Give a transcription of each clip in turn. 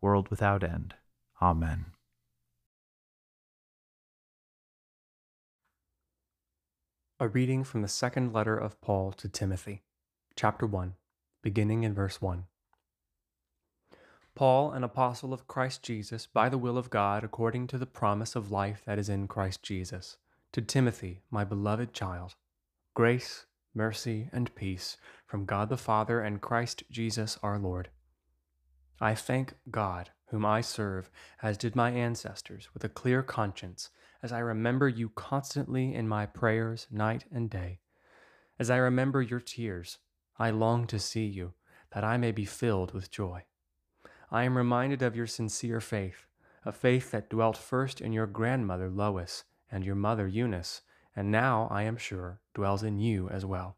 world without end. Amen. A reading from the second letter of Paul to Timothy, chapter 1, beginning in verse 1. Paul, an apostle of Christ Jesus, by the will of God, according to the promise of life that is in Christ Jesus, to Timothy, my beloved child, grace, mercy, and peace from God the Father and Christ Jesus our Lord. I thank God, whom I serve, as did my ancestors, with a clear conscience, as I remember you constantly in my prayers night and day. As I remember your tears, I long to see you, that I may be filled with joy. I am reminded of your sincere faith, a faith that dwelt first in your grandmother Lois and your mother Eunice, and now, I am sure, dwells in you as well.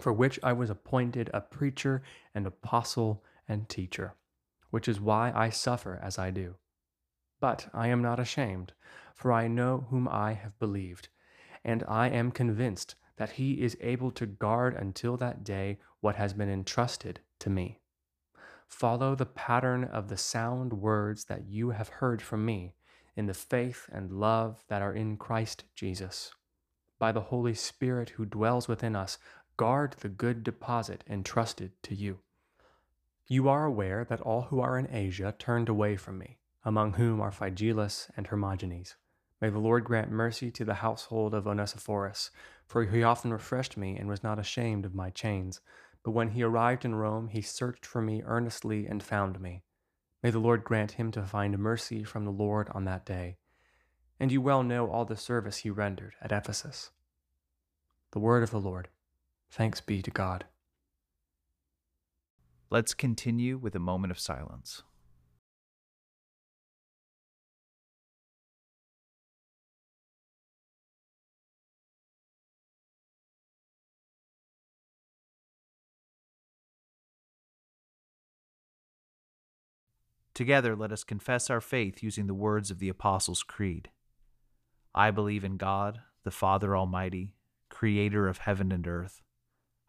for which I was appointed a preacher and apostle and teacher, which is why I suffer as I do. But I am not ashamed, for I know whom I have believed, and I am convinced that he is able to guard until that day what has been entrusted to me. Follow the pattern of the sound words that you have heard from me in the faith and love that are in Christ Jesus. By the Holy Spirit who dwells within us, guard the good deposit entrusted to you. You are aware that all who are in Asia turned away from me among whom are Phygelus and Hermogenes. May the Lord grant mercy to the household of Onesiphorus, for he often refreshed me and was not ashamed of my chains. But when he arrived in Rome, he searched for me earnestly and found me. May the Lord grant him to find mercy from the Lord on that day. And you well know all the service he rendered at Ephesus. The word of the Lord. Thanks be to God. Let's continue with a moment of silence. Together, let us confess our faith using the words of the Apostles' Creed. I believe in God, the Father Almighty, creator of heaven and earth.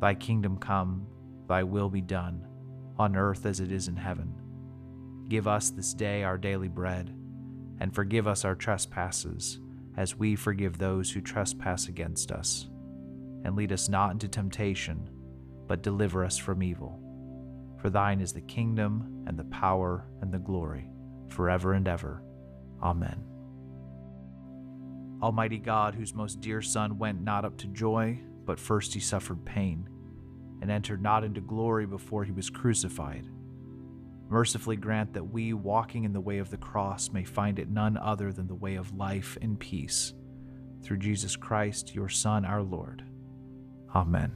Thy kingdom come, thy will be done, on earth as it is in heaven. Give us this day our daily bread, and forgive us our trespasses, as we forgive those who trespass against us. And lead us not into temptation, but deliver us from evil. For thine is the kingdom, and the power, and the glory, forever and ever. Amen. Almighty God, whose most dear Son went not up to joy, but first he suffered pain, and entered not into glory before he was crucified. Mercifully grant that we, walking in the way of the cross, may find it none other than the way of life and peace. Through Jesus Christ, your Son, our Lord. Amen.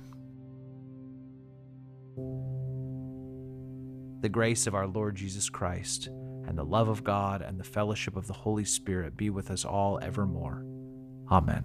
The grace of our Lord Jesus Christ, and the love of God, and the fellowship of the Holy Spirit be with us all evermore. Amen.